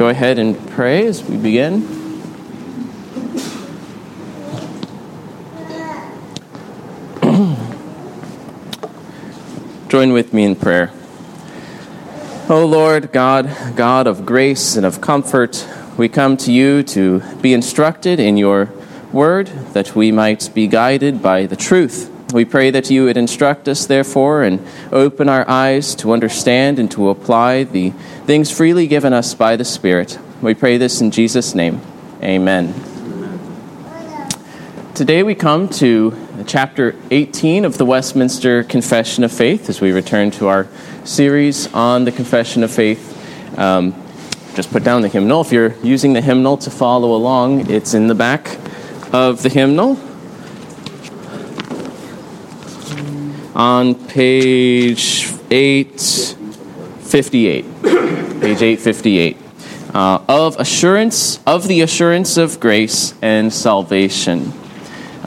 Go ahead and pray as we begin. Join with me in prayer. O Lord God, God of grace and of comfort, we come to you to be instructed in your word that we might be guided by the truth. We pray that you would instruct us, therefore, and open our eyes to understand and to apply the things freely given us by the Spirit. We pray this in Jesus' name. Amen. Today we come to chapter 18 of the Westminster Confession of Faith as we return to our series on the Confession of Faith. Um, just put down the hymnal. If you're using the hymnal to follow along, it's in the back of the hymnal. On page 858. Page 858. Uh, of assurance, of the assurance of grace and salvation.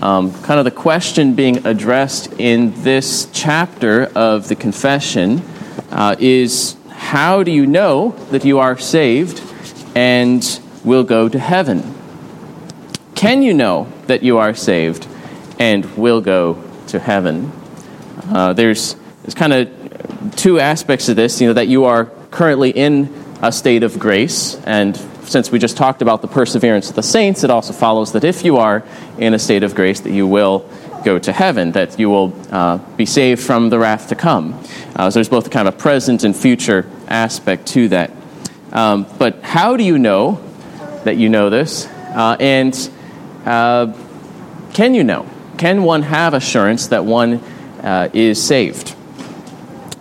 Um, kind of the question being addressed in this chapter of the confession uh, is how do you know that you are saved and will go to heaven? Can you know that you are saved and will go to heaven? Uh, there's there's kind of two aspects of this. You know that you are currently in a state of grace, and since we just talked about the perseverance of the saints, it also follows that if you are in a state of grace, that you will go to heaven, that you will uh, be saved from the wrath to come. Uh, so there's both kind of a present and future aspect to that. Um, but how do you know that you know this? Uh, and uh, can you know? Can one have assurance that one uh, is saved?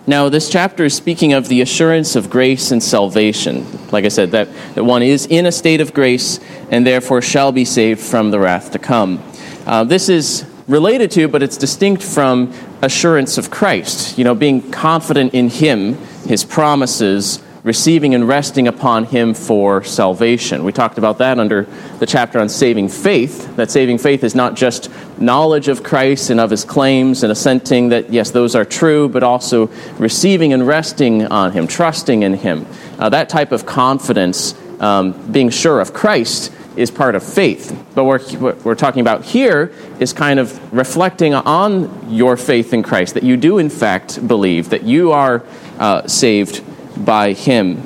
Now, this chapter is speaking of the assurance of grace and salvation. Like I said, that, that one is in a state of grace and therefore shall be saved from the wrath to come. Uh, this is related to, but it's distinct from assurance of Christ. You know, being confident in Him, His promises, receiving and resting upon Him for salvation. We talked about that under the chapter on saving faith, that saving faith is not just knowledge of Christ and of His claims and assenting that, yes, those are true, but also receiving and resting on Him, trusting in Him. Uh, that type of confidence, um, being sure of Christ, is part of faith. But what we're talking about here is kind of reflecting on your faith in Christ, that you do, in fact, believe, that you are uh, saved by Him.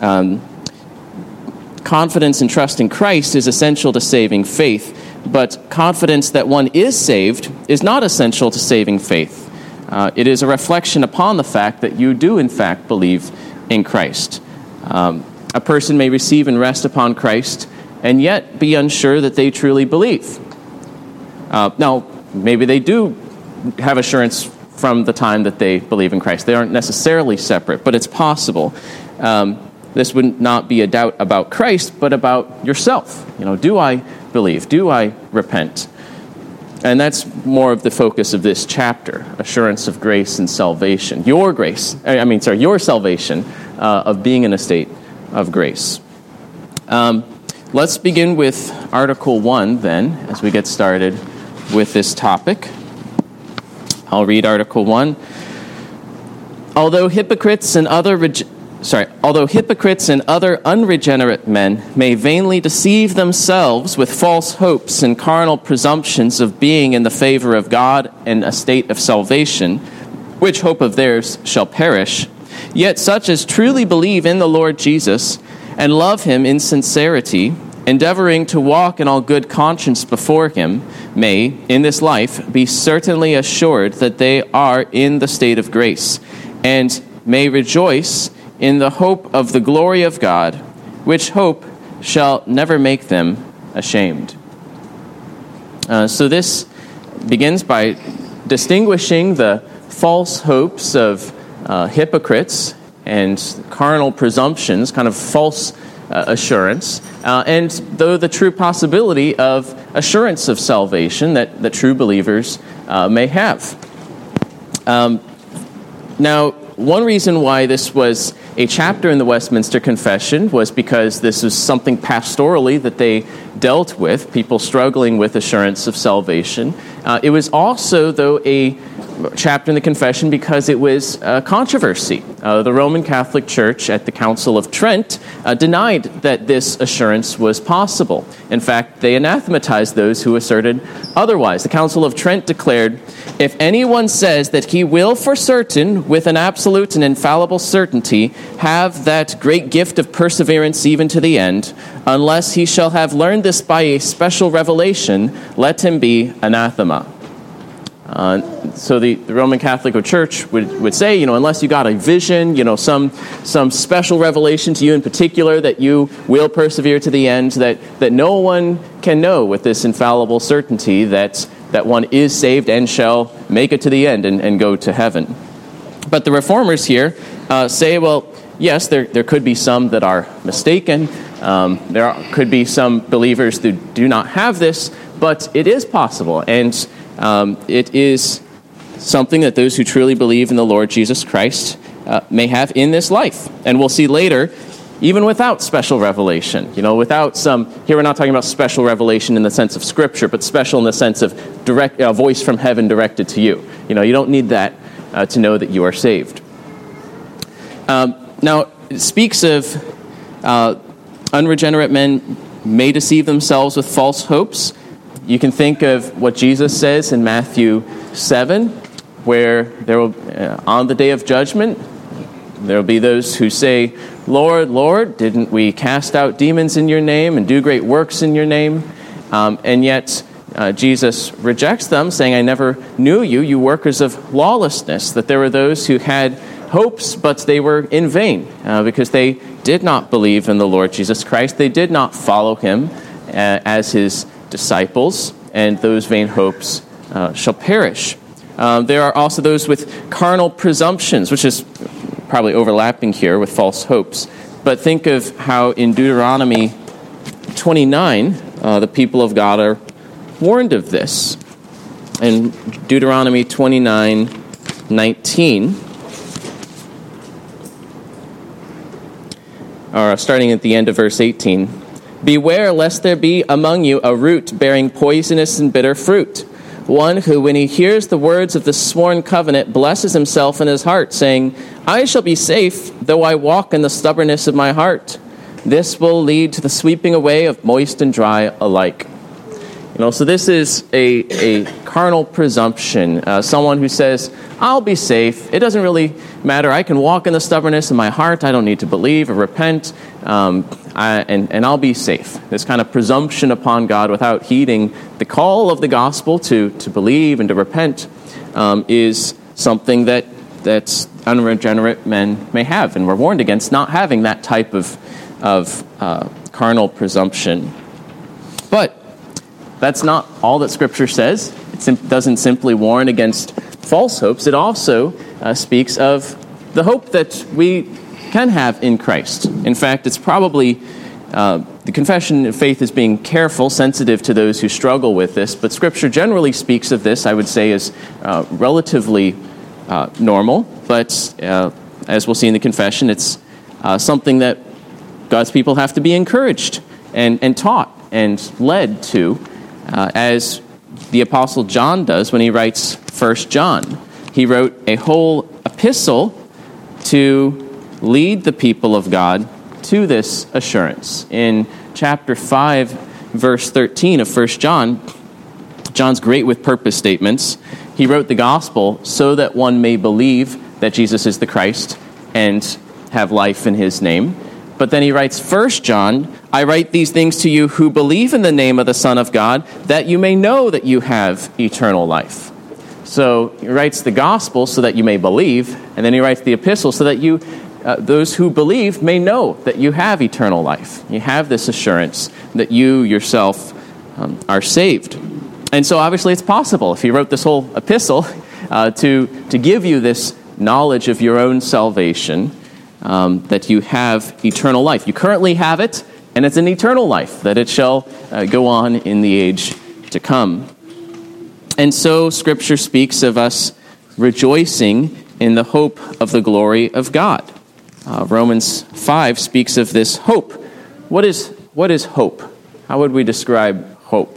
Um, confidence and trust in Christ is essential to saving faith, but confidence that one is saved is not essential to saving faith. Uh, it is a reflection upon the fact that you do, in fact, believe in Christ. Um, a person may receive and rest upon Christ and yet be unsure that they truly believe. Uh, now, maybe they do have assurance from the time that they believe in Christ. They aren't necessarily separate, but it's possible. Um, this would not be a doubt about Christ, but about yourself. You know, do I believe? Do I repent? And that's more of the focus of this chapter assurance of grace and salvation. Your grace, I mean, sorry, your salvation uh, of being in a state of grace. Um, let's begin with Article 1 then, as we get started with this topic. I'll read Article 1. Although hypocrites and other reg- sorry, although hypocrites and other unregenerate men may vainly deceive themselves with false hopes and carnal presumptions of being in the favor of God and a state of salvation, which hope of theirs shall perish, yet such as truly believe in the Lord Jesus and love him in sincerity, endeavoring to walk in all good conscience before him, may, in this life, be certainly assured that they are in the state of grace, and may rejoice in the hope of the glory of God, which hope shall never make them ashamed. Uh, so this begins by distinguishing the false hopes of uh, hypocrites and carnal presumptions, kind of false uh, assurance, uh, and though the true possibility of assurance of salvation that, that true believers uh, may have. Um, now, one reason why this was a chapter in the Westminster Confession was because this was something pastorally that they dealt with, people struggling with assurance of salvation. Uh, it was also, though, a chapter in the confession because it was a controversy. Uh, the Roman Catholic Church at the Council of Trent uh, denied that this assurance was possible. In fact, they anathematized those who asserted otherwise. The Council of Trent declared if anyone says that he will for certain, with an absolute and infallible certainty, have that great gift of perseverance even to the end, unless he shall have learned this by a special revelation, let him be anathema. Uh, so the, the, Roman Catholic Church would, would say, you know, unless you got a vision, you know, some, some special revelation to you in particular that you will persevere to the end, that, that no one can know with this infallible certainty that, that one is saved and shall make it to the end and, and go to heaven. But the reformers here uh, say, well, yes, there, there could be some that are mistaken. Um, there are, could be some believers who do not have this, but it is possible. And um, it is something that those who truly believe in the Lord Jesus Christ uh, may have in this life. And we'll see later, even without special revelation, you know, without some, here we're not talking about special revelation in the sense of Scripture, but special in the sense of direct, a voice from heaven directed to you. You know, you don't need that uh, to know that you are saved. Um, now, it speaks of uh, unregenerate men may deceive themselves with false hopes. You can think of what Jesus says in Matthew 7, where there will, uh, on the day of judgment, there will be those who say, Lord, Lord, didn't we cast out demons in your name and do great works in your name? Um, and yet, uh, Jesus rejects them, saying, I never knew you, you workers of lawlessness. That there were those who had hopes, but they were in vain uh, because they did not believe in the Lord Jesus Christ. They did not follow him uh, as his disciples, and those vain hopes uh, shall perish. Um, there are also those with carnal presumptions, which is probably overlapping here with false hopes. But think of how in Deuteronomy 29, uh, the people of God are warned of this. In Deuteronomy 29 19, or starting at the end of verse 18, Beware lest there be among you a root bearing poisonous and bitter fruit, one who, when he hears the words of the sworn covenant, blesses himself in his heart, saying, I shall be safe, though I walk in the stubbornness of my heart. This will lead to the sweeping away of moist and dry alike. So this is a, a carnal presumption. Uh, someone who says, I'll be safe. It doesn't really matter. I can walk in the stubbornness of my heart. I don't need to believe or repent, um, I, and, and I'll be safe. This kind of presumption upon God without heeding the call of the gospel to, to believe and to repent um, is something that, that unregenerate men may have. And we're warned against not having that type of, of uh, carnal presumption. That's not all that Scripture says. It doesn't simply warn against false hopes, it also uh, speaks of the hope that we can have in Christ. In fact, it's probably uh, the confession of faith is being careful, sensitive to those who struggle with this, but Scripture generally speaks of this, I would say, as uh, relatively uh, normal. But uh, as we'll see in the confession, it's uh, something that God's people have to be encouraged and, and taught and led to uh, as the Apostle John does when he writes First John. He wrote a whole epistle to lead the people of God to this assurance. In chapter 5, verse 13 of First John, John's great with purpose statements. He wrote the gospel so that one may believe that Jesus is the Christ and have life in his name. But then he writes, First John, I write these things to you who believe in the name of the Son of God, that you may know that you have eternal life. So he writes the gospel so that you may believe, and then he writes the epistle so that you, uh, those who believe, may know that you have eternal life. You have this assurance that you yourself um, are saved. And so obviously it's possible, if he wrote this whole epistle, uh, to, to give you this knowledge of your own salvation um, that you have eternal life. You currently have it, and it's an eternal life, that it shall uh, go on in the age to come. And so, Scripture speaks of us rejoicing in the hope of the glory of God. Uh, Romans 5 speaks of this hope. What is, what is hope? how would we describe hope?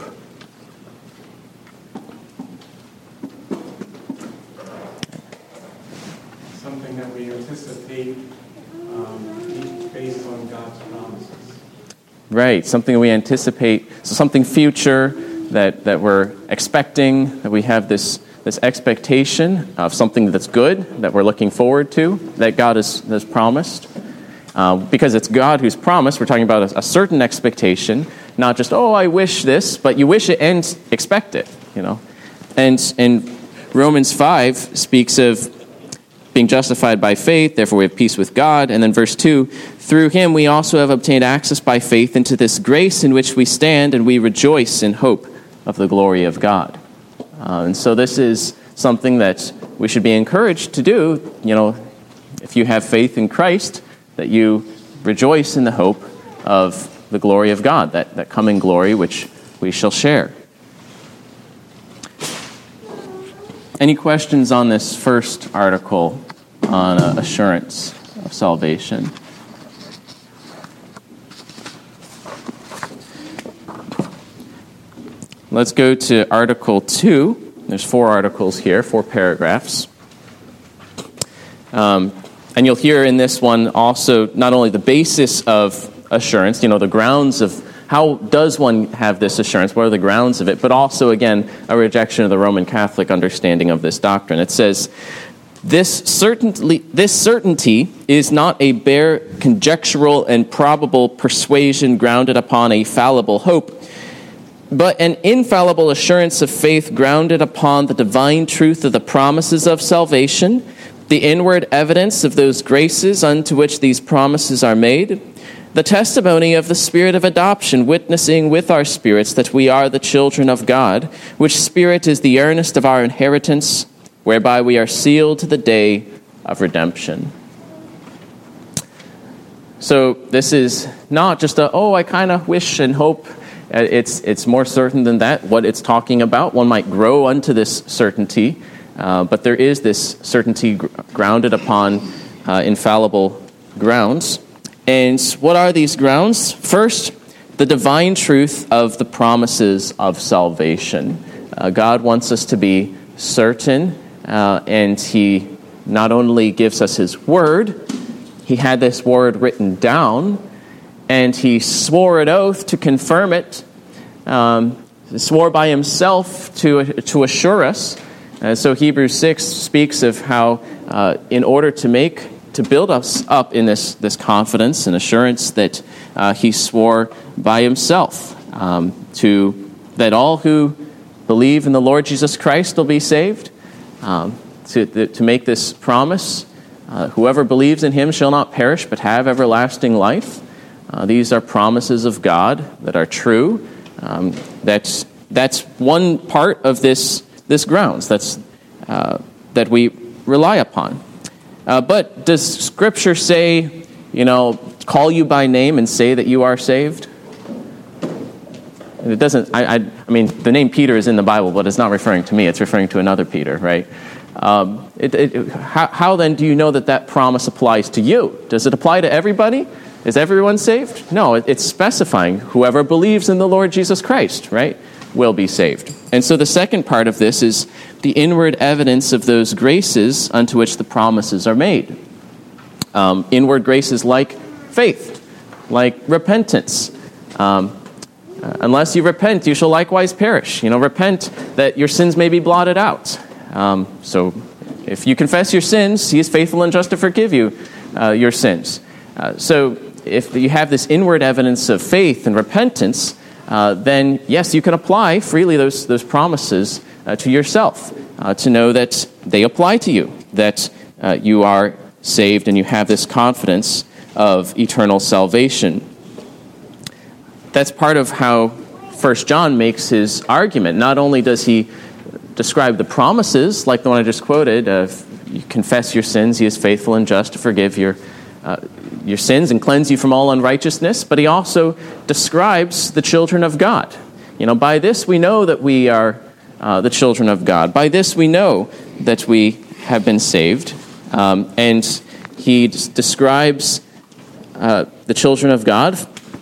Something that we anticipate um, based on God's promises. Right, something we anticipate, so something future that, that we're expecting, that we have this, this expectation of something that's good, that we're looking forward to, that God has, has promised. Uh, because it's God who's promised, we're talking about a, a, certain expectation, not just, oh, I wish this, but you wish it and expect it, you know. And, and Romans 5 speaks of being justified by faith, therefore we have peace with God. And then verse 2 through him we also have obtained access by faith into this grace in which we stand, and we rejoice in hope of the glory of God. Uh, and so this is something that we should be encouraged to do. You know, if you have faith in Christ, that you rejoice in the hope of the glory of God, that, that coming glory which we shall share. Any questions on this first article on uh, assurance of salvation? Let's go to Article 2. There's four articles here, four paragraphs. Um, and you'll hear in this one also not only the basis of assurance, you know, the grounds of how does one have this assurance, what are the grounds of it, but also, again, a rejection of the Roman Catholic understanding of this doctrine. It says, this certainty, this certainty is not a bare conjectural and probable persuasion grounded upon a fallible hope but an infallible assurance of faith grounded upon the divine truth of the promises of salvation, the inward evidence of those graces unto which these promises are made, the testimony of the Spirit of adoption, witnessing with our spirits that we are the children of God, which Spirit is the earnest of our inheritance, whereby we are sealed to the day of redemption. So, this is not just a, oh, I kind of wish and hope uh, it's, it's more certain than that, what it's talking about. One might grow unto this certainty, uh, but there is this certainty gr- grounded upon uh, infallible grounds. And what are these grounds? First, the divine truth of the promises of salvation. Uh, God wants us to be certain, uh, and He not only gives us His word, He had this word written down and he swore an oath to confirm it. Um, swore by himself to, to assure us. Uh, so Hebrews 6 speaks of how, uh, in order to make, to build us up in this, this confidence and assurance that uh, he swore by himself um, to, that all who believe in the Lord Jesus Christ will be saved. Um, to, to make this promise, uh, whoever believes in him shall not perish but have everlasting life. Uh, these are promises of God that are true. Um, that's, that's one part of this, this grounds that's, uh, that we rely upon. Uh, but does Scripture say, you know, call you by name and say that you are saved? It doesn't, I, I, I mean, the name Peter is in the Bible, but it's not referring to me, it's referring to another Peter, right? Um, it, it, how, how then do you know that that promise applies to you? Does it apply to everybody? Is everyone saved? No, it's specifying whoever believes in the Lord Jesus Christ, right, will be saved. And so the second part of this is the inward evidence of those graces unto which the promises are made. Um, inward graces like faith, like repentance. Um, unless you repent, you shall likewise perish. You know, repent that your sins may be blotted out. Um, so if you confess your sins, he is faithful and just to forgive you uh, your sins. Uh, so if you have this inward evidence of faith and repentance, uh, then yes, you can apply freely those, those promises uh, to yourself uh, to know that they apply to you, that uh, you are saved and you have this confidence of eternal salvation. That's part of how First John makes his argument. Not only does he describe the promises, like the one I just quoted, of you confess your sins, he is faithful and just to forgive your uh, your sins and cleanse you from all unrighteousness, but he also describes the children of God. You know, by this we know that we are uh, the children of God. By this we know that we have been saved. Um, and he describes uh, the children of God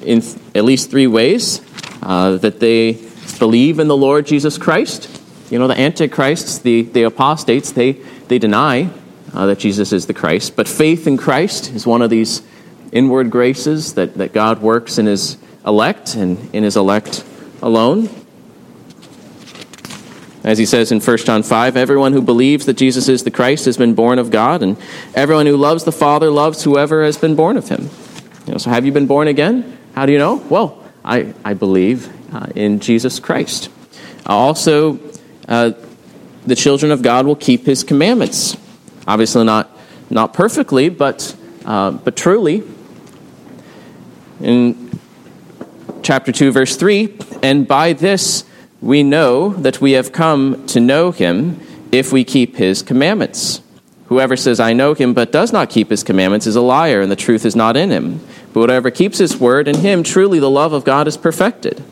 in at least three ways. uh, that they believe in the Lord Jesus Christ. You know, the antichrists, the, the apostates, they, they deny uh, that Jesus is the Christ. But faith in Christ is one of these inward graces that, that God works in his elect and in his elect alone. As he says in 1 John 5, everyone who believes that Jesus is the Christ has been born of God, and everyone who loves the Father loves whoever has been born of him. You know, so, have you been born again? How do you know? Well, I, I believe uh, in Jesus Christ. Also, uh, the children of God will keep his commandments. Obviously, not, not perfectly, but, uh, but truly. In chapter 2, verse 3, and by this we know that we have come to know him if we keep his commandments. Whoever says, I know him, but does not keep his commandments is a liar, and the truth is not in him. But whatever keeps his word, in him truly the love of God is perfected.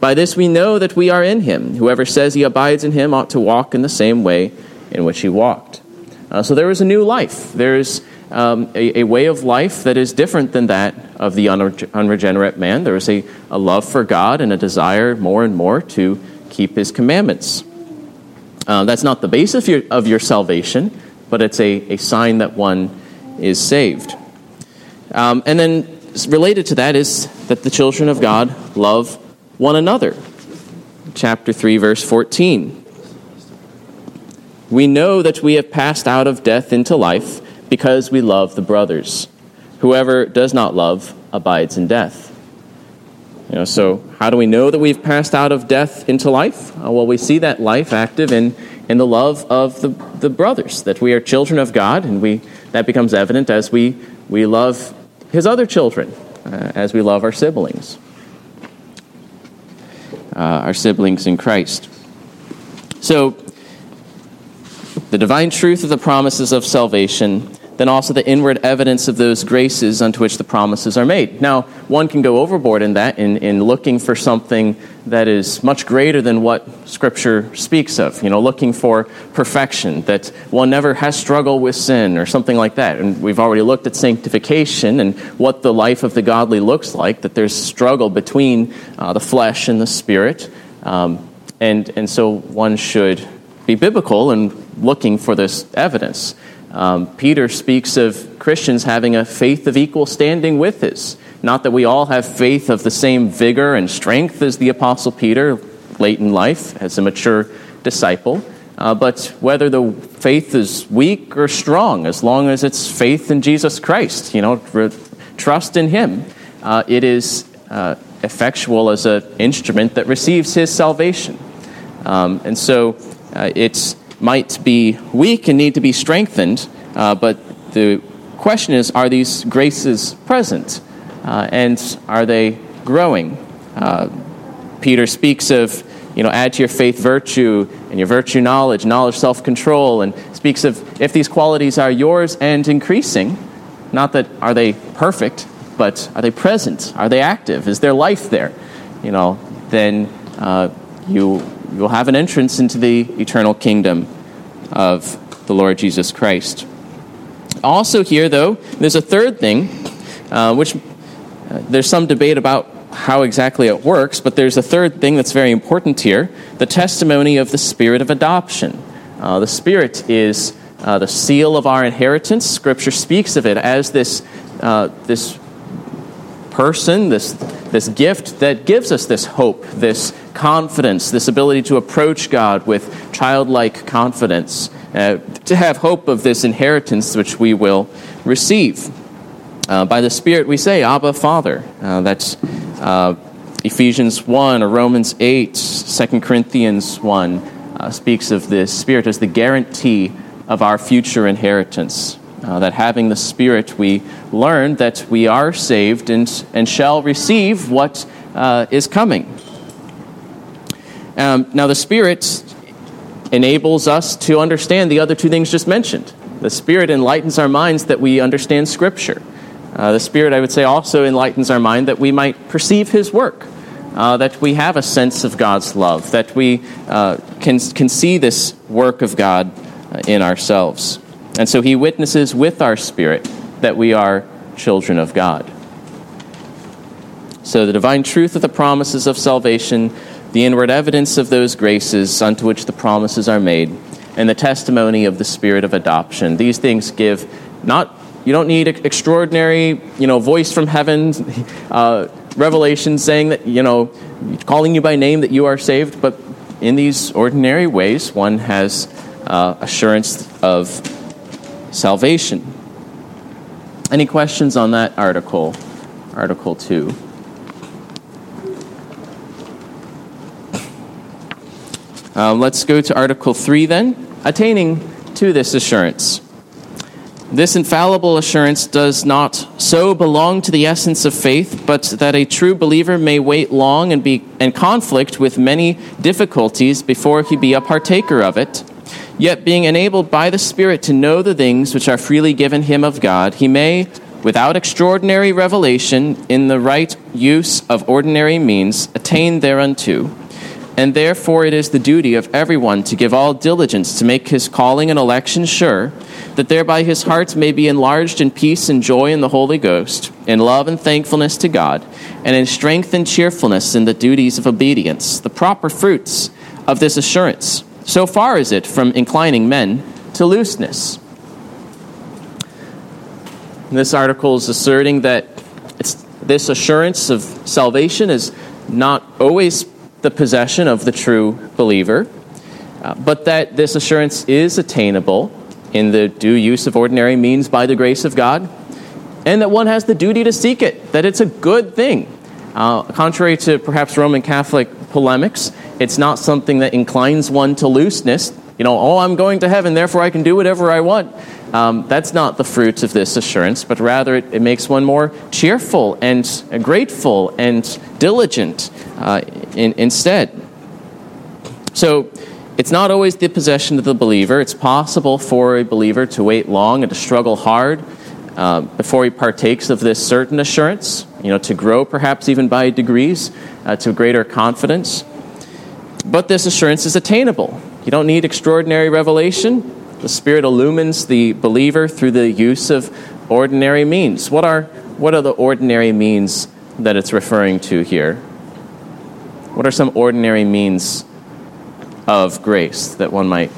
By this we know that we are in him. Whoever says he abides in him ought to walk in the same way in which he walked. Uh, so there is a new life. There is um, a, a, way of life that is different than that of the unregenerate man. There is a, a love for God and a desire more and more to keep his commandments. Uh, that's not the base of your, of your salvation, but it's a, a sign that one is saved. Um, and then related to that is that the children of God love one another. Chapter 3, verse 14. We know that we have passed out of death into life because we love the brothers. Whoever does not love abides in death. You know, so how do we know that we've passed out of death into life? Uh, well, we see that life active in, in the love of the, the brothers, that we are children of God, and we, that becomes evident as we, we love his other children, uh, as we love our siblings, uh, our siblings in Christ. So, the divine truth of the promises of salvation then also the inward evidence of those graces unto which the promises are made. Now, one can go overboard in that, in, in looking for something that is much greater than what Scripture speaks of, you know, looking for perfection, that one never has struggle with sin or something like that. And we've already looked at sanctification and what the life of the godly looks like, that there's struggle between uh, the flesh and the spirit. Um, and, and so one should be biblical in looking for this evidence. Um, Peter speaks of Christians having a faith of equal standing with his. Not that we all have faith of the same vigor and strength as the Apostle Peter late in life as a mature disciple, uh, but whether the faith is weak or strong, as long as it's faith in Jesus Christ, you know, trust in Him, uh, it is uh, effectual as an instrument that receives His salvation. Um, and so uh, it's might be weak and need to be strengthened, uh, but the question is are these graces present? Uh, and are they growing? Uh, Peter speaks of, you know, add to your faith virtue, and your virtue knowledge, knowledge self control, and speaks of if these qualities are yours and increasing, not that are they perfect, but are they present? Are they active? Is there life there? You know, then uh, you you'll have an entrance into the eternal kingdom of the Lord Jesus Christ. Also, here, though, there's a third thing, uh, which uh, there's some debate about how exactly it works, but there's a third thing that's very important here the testimony of the Spirit of adoption. Uh, the Spirit is uh, the seal of our inheritance. Scripture speaks of it as this, uh, this person, this, this gift that gives us this hope, this confidence, this ability to approach God with childlike confidence, uh, to have hope of this inheritance which we will receive. Uh, by the Spirit, we say, Abba, Father. Uh, that's uh, Ephesians 1 or Romans 8, 2 Corinthians 1 uh, speaks of this Spirit as the guarantee of our future inheritance. Uh, that having the Spirit, we learn that we are saved and, and shall receive what uh, is coming. Um, now, the Spirit enables us to understand the other two things just mentioned. The Spirit enlightens our minds that we understand Scripture. Uh, the Spirit, I would say, also enlightens our mind that we might perceive His work, uh, that we have a sense of God's love, that we uh, can, can see this work of God uh, in ourselves. And so he witnesses with our spirit that we are children of God. So the divine truth of the promises of salvation, the inward evidence of those graces unto which the promises are made, and the testimony of the spirit of adoption. These things give not you don't need extraordinary, you know, voice from heaven, uh, revelation saying that, you know, calling you by name that you are saved, but in these ordinary ways, one has uh, assurance of salvation. Any questions on that article? Article 2. Uh, let's go to Article 3 then. Attaining to this assurance. This infallible assurance does not so belong to the essence of faith, but that a true believer may wait long and be in conflict with many difficulties before he be a partaker of it. Yet, being enabled by the Spirit to know the things which are freely given him of God, he may, without extraordinary revelation, in the right use of ordinary means, attain thereunto. And therefore, it is the duty of everyone to give all diligence to make his calling and election sure that thereby his heart may be enlarged in peace and joy in the Holy Ghost, in love and thankfulness to God, and in strength and cheerfulness in the duties of obedience, the proper fruits of this assurance. So far is it from inclining men to looseness. This article is asserting that this assurance of salvation is not always the possession of the true believer, uh, but that this assurance is attainable in the due use of ordinary means by the grace of God, and that one has the duty to seek it, that it's a good thing. Uh, contrary to perhaps Roman Catholic polemics, it's not something that inclines one to looseness. You know, oh, I'm going to heaven, therefore I can do whatever I want. Um, that's not the fruit of this assurance, but rather it, it makes one more cheerful and grateful and diligent uh, in, instead. So, it's not always the possession of the believer. It's possible for a believer to wait long and to struggle hard uh, before he partakes of this certain assurance, you know, to grow perhaps even by degrees uh, to greater confidence. But this assurance is attainable. You don't need extraordinary revelation. The Spirit illumines the believer through the use of ordinary means. What are, what are the ordinary means that it's referring to here? What are some ordinary means of grace that one might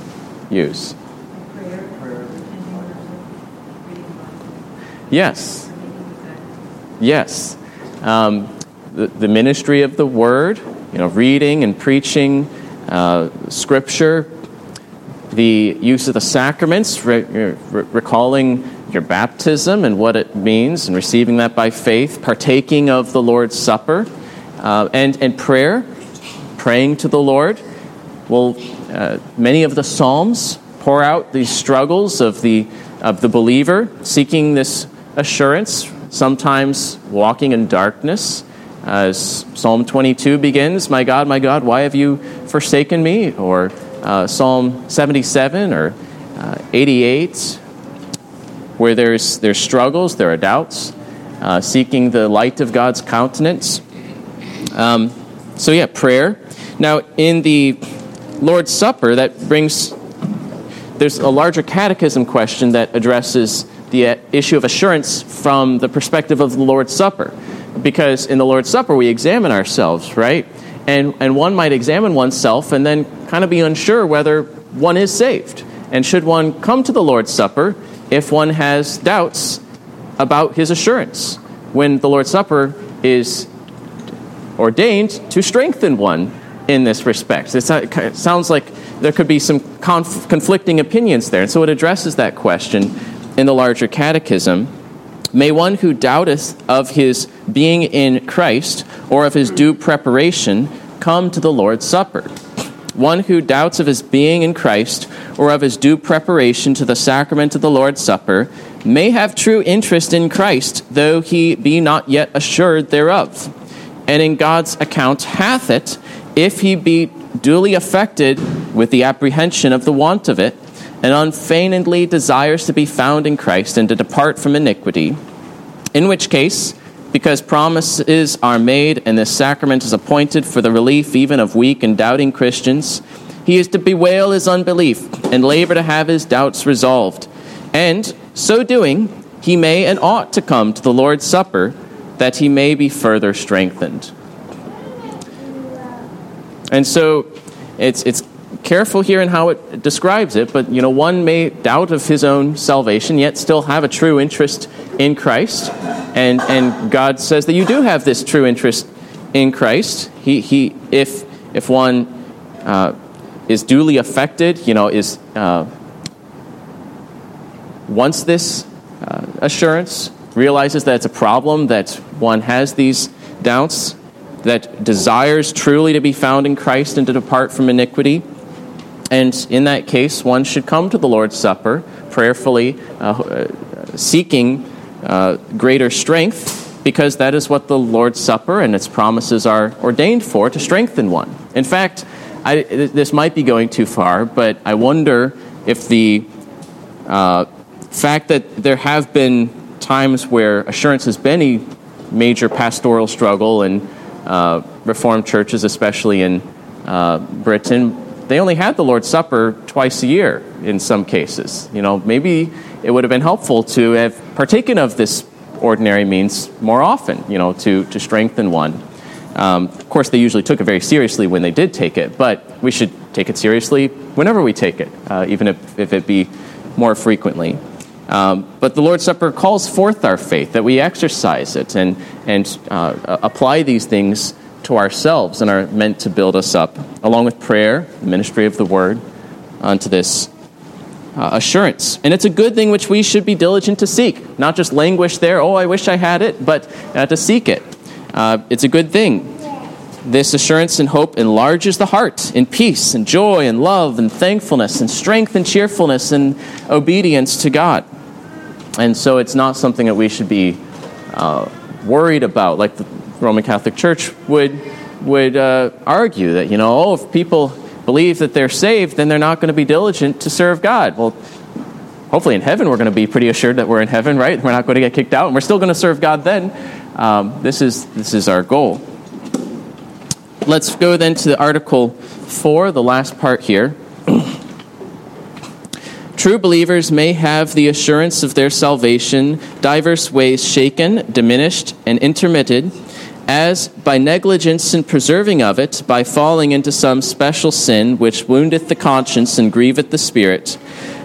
use? Prayer. Yes. Yes. Um, the, the, ministry of the word, you know, reading and preaching uh, scripture, the use of the sacraments, re- re- recalling your baptism and what it means, and receiving that by faith, partaking of the Lord's Supper, uh, and, and prayer, praying to the Lord. Well, uh, many of the Psalms pour out these struggles of the, of the believer seeking this assurance, sometimes walking in darkness. As Psalm 22 begins, My God, my God, why have you forsaken me? Or uh, Psalm 77 or uh, 88, where there's, there's struggles, there are doubts, uh, seeking the light of God's countenance. Um, so, yeah, prayer. Now, in the Lord's Supper, that brings, there's a larger catechism question that addresses the uh, issue of assurance from the perspective of the Lord's Supper. Because in the Lord's Supper, we examine ourselves, right? And, and one might examine oneself and then kind of be unsure whether one is saved. And should one come to the Lord's Supper if one has doubts about his assurance? When the Lord's Supper is ordained to strengthen one in this respect. it sounds like there could be some conf- conflicting opinions there. And so it addresses that question in the larger catechism. May one who doubteth of his being in Christ or of his due preparation come to the Lord's Supper. One who doubts of his being in Christ or of his due preparation to the sacrament of the Lord's Supper may have true interest in Christ, though he be not yet assured thereof. And in God's account hath it, if he be duly affected with the apprehension of the want of it, and unfeignedly desires to be found in Christ and to depart from iniquity, in which case, because promises are made and this sacrament is appointed for the relief even of weak and doubting Christians, he is to bewail his unbelief and labor to have his doubts resolved. And, so doing, he may and ought to come to the Lord's Supper that he may be further strengthened. And so it's, it's careful here in how it describes it, but you know, one may doubt of his own salvation, yet still have a true interest in Christ. And, and God says that you do have this true interest in Christ. He, he, if, if one uh, is duly affected, you know, is uh, wants this uh, assurance, realizes that it's a problem, that one has these doubts, that desires truly to be found in Christ and to depart from iniquity. And in that case, one should come to the Lord's Supper prayerfully, uh, seeking uh, greater strength, because that is what the Lord's Supper and its promises are ordained for to strengthen one. In fact, I, this might be going too far, but I wonder if the uh, fact that there have been times where assurance has been a major pastoral struggle in uh, Reformed churches, especially in uh, Britain, they only had the Lord's Supper twice a year in some cases. You know, maybe it would have been helpful to have partaken of this ordinary means more often, you know, to, to strengthen one. Um, of course, they usually took it very seriously when they did take it, but we should take it seriously whenever we take it, uh, even if, if it be more frequently. Um, but the Lord's Supper calls forth our faith, that we exercise it and, and uh, apply these things to ourselves and are meant to build us up, along with prayer, the ministry of the Word, unto this uh, assurance. And it's a good thing which we should be diligent to seek, not just languish there, oh, I wish I had it, but uh, to seek it. Uh, it's a good thing. This assurance and hope enlarges the heart in peace and joy and love and thankfulness and strength and cheerfulness and obedience to God. And so it's not something that we should be uh, worried about, like the Roman Catholic Church would, would uh, argue that, you know, oh, if people believe that they're saved, then they're not going to be diligent to serve God. Well, hopefully in heaven we're going to be pretty assured that we're in heaven, right? We're not going to get kicked out, and we're still going to serve God then. Um, this, is, this is our goal. Let's go then to Article 4, the last part here. True believers may have the assurance of their salvation diverse ways shaken, diminished, and intermitted, as by negligence in preserving of it, by falling into some special sin which woundeth the conscience and grieveth the spirit,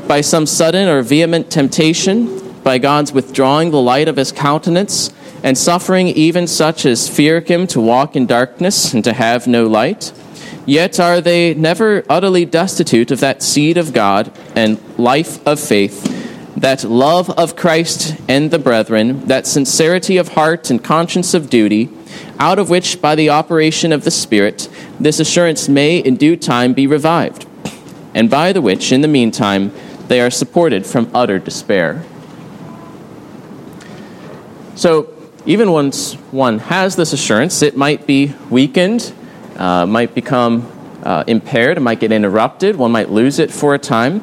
by some sudden or vehement temptation, by God's withdrawing the light of his countenance, and suffering even such as fear him to walk in darkness and to have no light. Yet are they never utterly destitute of that seed of God and life of faith, that love of Christ and the brethren, that sincerity of heart and conscience of duty, out of which, by the operation of the Spirit, this assurance may in due time be revived, and by the which, in the meantime, they are supported from utter despair. So, even once one has this assurance, it might be weakened, uh, might become uh, impaired, it might get interrupted, one might lose it for a time.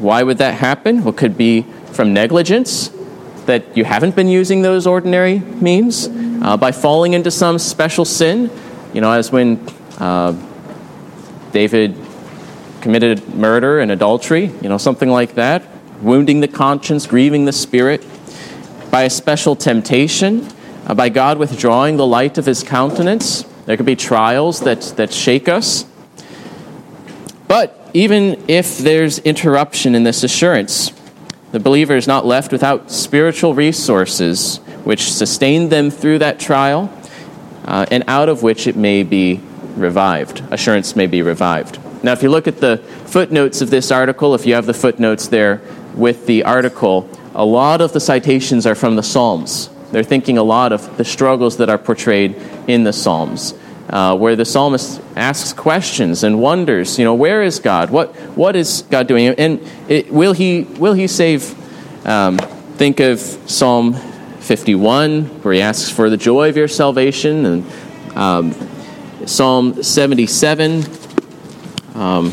Why would that happen? Well, could be from negligence, that you haven't been using those ordinary means, uh, by falling into some special sin, you know, as when uh, David committed murder and adultery, you know, something like that, wounding the conscience, grieving the spirit by a special temptation, uh, by God withdrawing the light of his countenance. There could be trials that, that shake us. But even if there's interruption in this assurance, the believer is not left without spiritual resources which sustained them through that trial uh, and out of which it may be revived. Assurance may be revived. Now, if you look at the footnotes of this article, if you have the footnotes there with the article, a lot of the citations are from the Psalms. They're thinking a lot of the struggles that are portrayed in the Psalms, uh, where the psalmist asks questions and wonders, you know, where is God? What, what is God doing? And it, will, he, will he save? Um, think of Psalm 51, where he asks for the joy of your salvation, and um, Psalm 77. Um,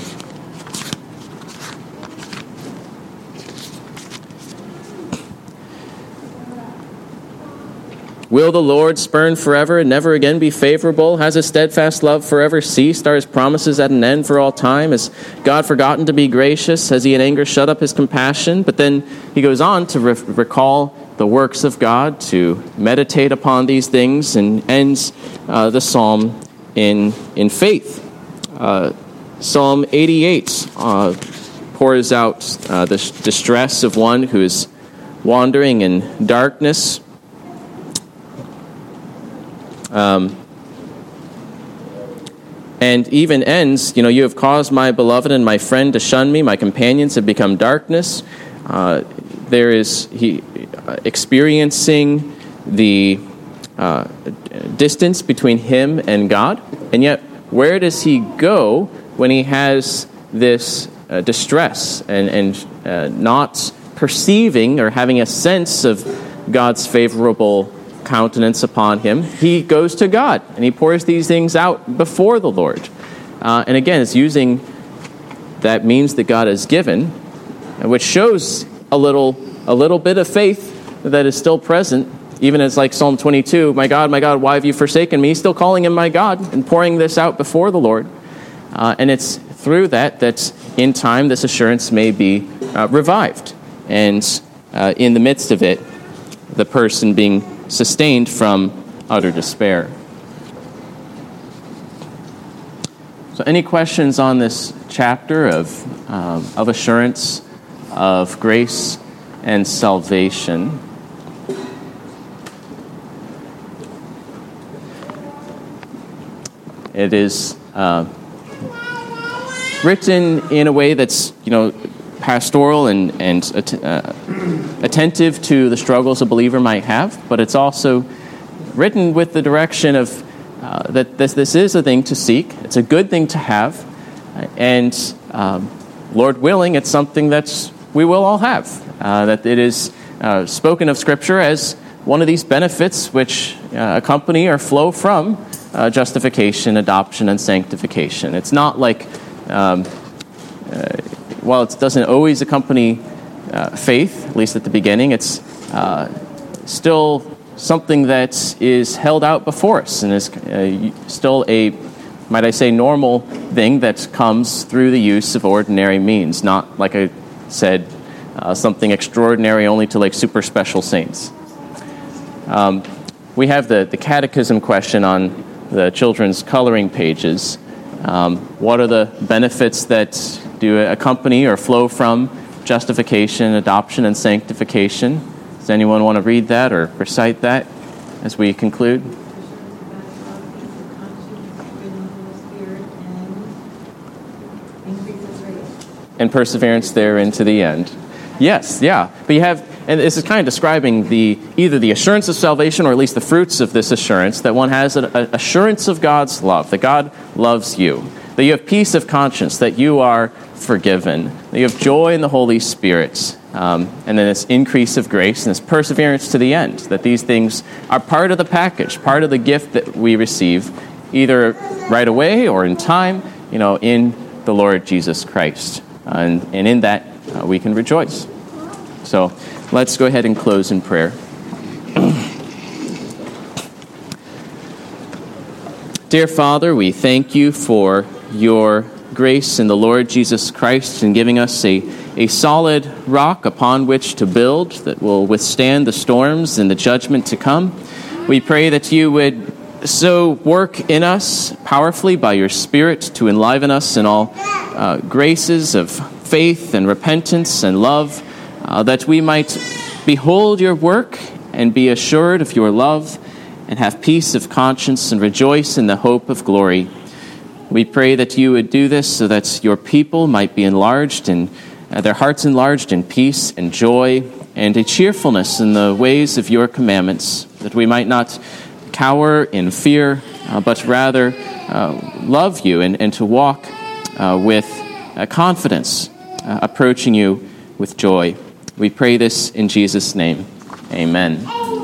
Will the Lord spurn forever and never again be favorable? Has his steadfast love forever ceased? Are his promises at an end for all time? Has God forgotten to be gracious? Has he in anger shut up his compassion? But then he goes on to re- recall the works of God, to meditate upon these things, and ends uh, the psalm in, in faith. Uh, psalm 88 uh, pours out uh, the distress of one who is wandering in darkness. Um, and even ends, you know, you have caused my beloved and my friend to shun me. My companions have become darkness. Uh, there is he experiencing the uh, distance between him and God, and yet where does he go when he has this uh, distress and and uh, not perceiving or having a sense of God's favorable countenance upon him, he goes to God and he pours these things out before the Lord. Uh, and again, it's using that means that God has given, which shows a little, a little bit of faith that is still present, even as like Psalm 22, my God, my God, why have you forsaken me? He's still calling him my God and pouring this out before the Lord. Uh, and it's through that that in time this assurance may be uh, revived. And uh, in the midst of it, the person being sustained from utter despair. So, any questions on this chapter of, um, of assurance, of grace, and salvation? It is uh, written in a way that's, you know, pastoral and, and uh, attentive to the struggles a believer might have, but it's also written with the direction of uh, that this, this is a thing to seek, it's a good thing to have, and um, Lord willing, it's something that we will all have. Uh, that it is uh, spoken of Scripture as one of these benefits which uh, accompany or flow from justification, adoption, and sanctification. It's not like um, while it doesn't always accompany faith, at least at the beginning, it's still something that is held out before us and is uh, still a, might I say, normal thing that comes through the use of ordinary means, not, like I said, uh, something extraordinary only to like super special saints. Um, we have the, the catechism question on the children's coloring pages. Um, what are the benefits that do accompany or flow from justification, adoption, and sanctification. Does anyone want to read that or recite that as we conclude? And perseverance there into the end. Yes, yeah. But you have, and this is kind of describing the either the assurance of salvation or at least the fruits of this assurance that one has an assurance of God's love, that God loves you, that you have peace of conscience, that you are forgiven. That you have joy in the Holy Spirit. Um, and then this increase of grace and this perseverance to the end. That these things are part of the package, part of the gift that we receive, either right away or in time, you know, in the Lord Jesus Christ. And, and in that, uh, we can rejoice. So let's go ahead and close in prayer. Dear Father, we thank you for your grace in the Lord Jesus Christ and giving us a, a solid rock upon which to build that will withstand the storms and the judgment to come. We pray that you would so work in us powerfully by your Spirit to enliven us in all uh, graces of faith and repentance and love, uh, that we might behold your work and be assured of your love and have peace of conscience and rejoice in the hope of glory. We pray that you would do this so that your people might be enlarged and uh, their hearts enlarged in peace and joy and a cheerfulness in the ways of your commandments, that we might not cower in fear, uh, but rather uh, love you and, and to walk uh, with uh, confidence, uh, approaching you with joy. We pray this in Jesus' name. Amen.